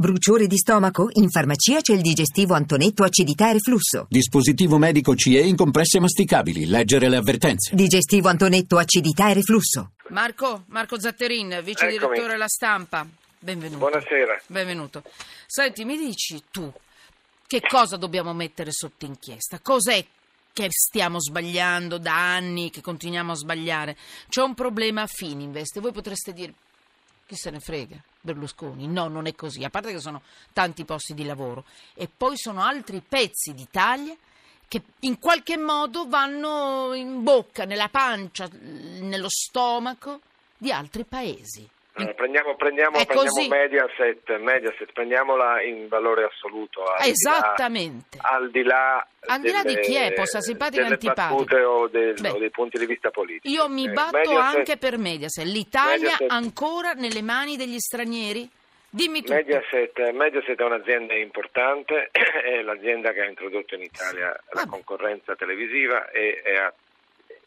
Bruciore di stomaco? In farmacia c'è il digestivo Antonetto acidità e reflusso. Dispositivo medico CE in compresse masticabili. Leggere le avvertenze. Digestivo Antonetto acidità e reflusso. Marco, Marco Zatterin, vice direttore Eccomi. La Stampa. Benvenuto. Buonasera. Benvenuto. Senti, mi dici tu che cosa dobbiamo mettere sotto inchiesta? Cos'è che stiamo sbagliando da anni, che continuiamo a sbagliare? C'è un problema a Fininvest e voi potreste dire chi se ne frega? Berlusconi. No, non è così. A parte che sono tanti posti di lavoro e poi sono altri pezzi d'Italia che in qualche modo vanno in bocca, nella pancia, nello stomaco di altri paesi. Allora, prendiamo prendiamo, prendiamo. Mediaset, Mediaset, prendiamola in valore assoluto. al di là- Esattamente. al di là, Al di là di delle- chi è, possa simpatica o delle antipatica. o, del- Beh. o dei punti di vista politici. Io mi Eh, batto Mediaset- anche per Mediaset. L'Italia Mediaset- ancora nelle mani degli stranieri? Dimmi tutto. Mediaset, Mediaset è un'azienda importante, è l'azienda che ha introdotto in Italia la concorrenza televisiva e, e ha,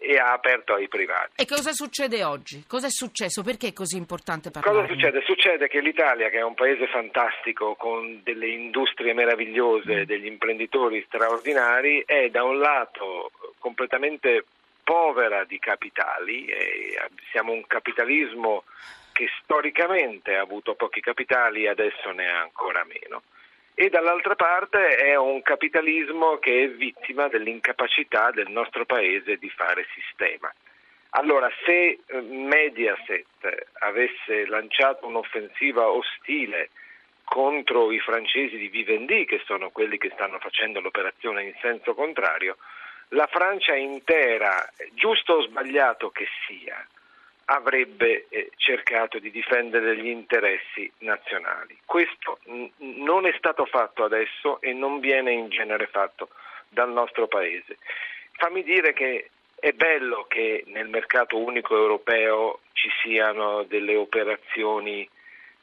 e ha aperto ai privati. E cosa succede oggi? Cosa è successo? Perché è così importante parlare? Cosa succede? Succede che l'Italia, che è un paese fantastico con delle industrie Mm. meravigliose, degli imprenditori straordinari, è da un lato completamente povera di capitali, e siamo un capitalismo che storicamente ha avuto pochi capitali e adesso ne ha ancora meno. E dall'altra parte è un capitalismo che è vittima dell'incapacità del nostro paese di fare sistema. Allora, se eh, Mediaset avesse lanciato un'offensiva ostile contro i francesi di Vivendi, che sono quelli che stanno facendo l'operazione in senso contrario, la Francia intera, giusto o sbagliato che sia, avrebbe eh, cercato di difendere gli interessi nazionali. Questo non è stato fatto adesso e non viene in genere fatto dal nostro paese. Fammi dire che è bello che nel mercato unico europeo ci siano delle operazioni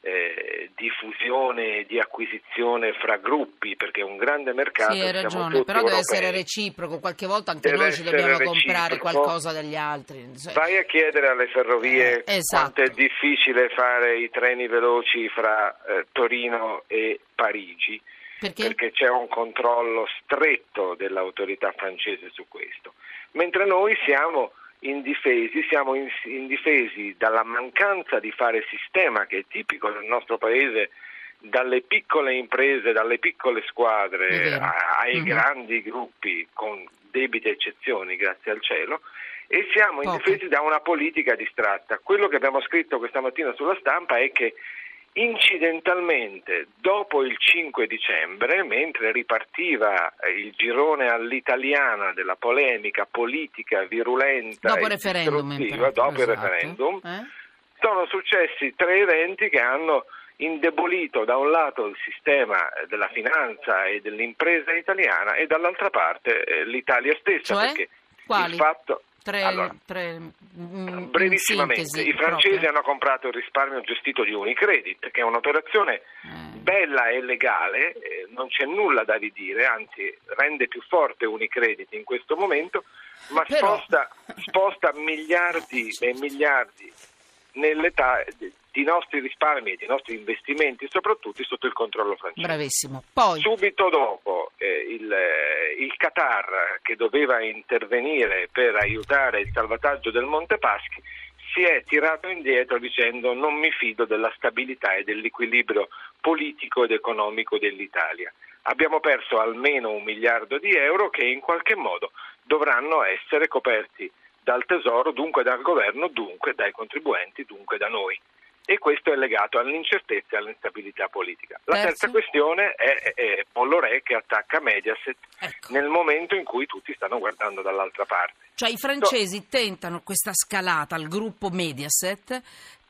eh, di fusione e di acquisizione fra gruppi, perché è un grande mercato. Sì, hai ragione, però deve europei. essere reciproco. Qualche volta anche Deve noi ci dobbiamo essere comprare reciproco. qualcosa dagli altri. Cioè, Vai a chiedere alle ferrovie Eh, esatto. quanto è difficile fare i treni veloci fra eh, Torino e Parigi, perché? perché c'è un controllo stretto dell'autorità francese su questo. Mentre noi siamo indifesi, siamo in- indifesi dalla mancanza di fare sistema che è tipico del nostro paese, dalle piccole imprese, dalle piccole squadre ai Mhm. grandi gruppi con debite eccezioni, grazie al cielo, e siamo indifesi da una politica distratta. Quello che abbiamo scritto questa mattina sulla stampa è che incidentalmente dopo il 5 dicembre, mentre ripartiva eh, il girone all'italiana della polemica politica virulenta Dopo e referendum, dopo il esatto. referendum, Eh? sono successi tre eventi che hanno indebolito da un lato il sistema della finanza e dell'impresa italiana e dall'altra parte eh, l'Italia stessa Cioè? perché Quali? il fatto Tre, Allora, tre, mm, in brevissimamente sintesi, i francesi proprio. hanno comprato il risparmio gestito di Unicredit che è un'operazione Eh. bella e legale eh, non c'è nulla da ridire anzi rende più forte Unicredit in questo momento ma Però- sposta, sposta miliardi e miliardi nell'età di nostri risparmi e di nostri investimenti soprattutto sotto il controllo francese Bravissimo. Poi, Subito dopo eh, il, eh, il Qatar che doveva intervenire per aiutare il salvataggio del Monte Paschi si è tirato indietro dicendo non mi fido della stabilità e dell'equilibrio politico ed economico dell'Italia. Abbiamo perso almeno un miliardo di euro che in qualche modo dovranno essere coperti dal Tesoro, dunque dal governo, dunque dai contribuenti, dunque da noi e questo è legato all'incertezza e all'instabilità politica. La Terzo. terza questione è, è Pollo Re che attacca Mediaset ecco. nel momento in cui tutti stanno guardando dall'altra parte. Cioè i francesi tentano questa scalata al gruppo Mediaset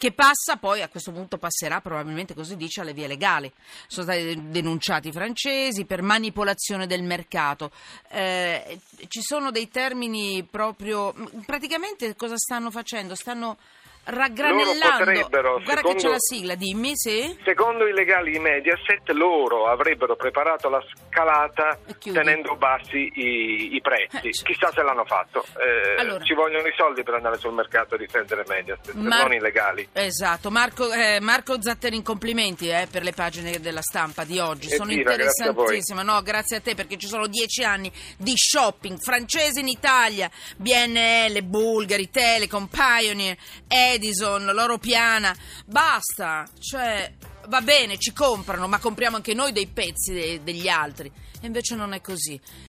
che passa poi, a questo punto passerà probabilmente, così dice, alle vie legali. Sono stati denunciati i francesi per manipolazione del mercato. Eh, ci sono dei termini proprio... Praticamente cosa stanno facendo? Stanno raggranellando. potrebbero, Guarda secondo- che c'è la sigla, dimmi, sì? Secondo i legali di Mediaset, loro avrebbero preparato la scalata E tenendo bassi i, i prezzi. Eh, Chissà se l'hanno fatto. Eh, Allora. Ci vogliono i soldi per andare sul mercato a difendere Mediaset, Mar- non i legali. Esatto, Marco, eh, Marco Zatterin, complimenti eh, per le pagine della stampa di oggi, E sono viva, grazie a voi. interessantissime. No, grazie a te perché ci sono dieci anni di shopping francese in Italia, BNL, Bulgari, Telecom, Pioneer, Edison, Loro Piana, basta, cioè va bene, ci comprano, ma compriamo anche noi dei pezzi de- degli altri. E invece non è così.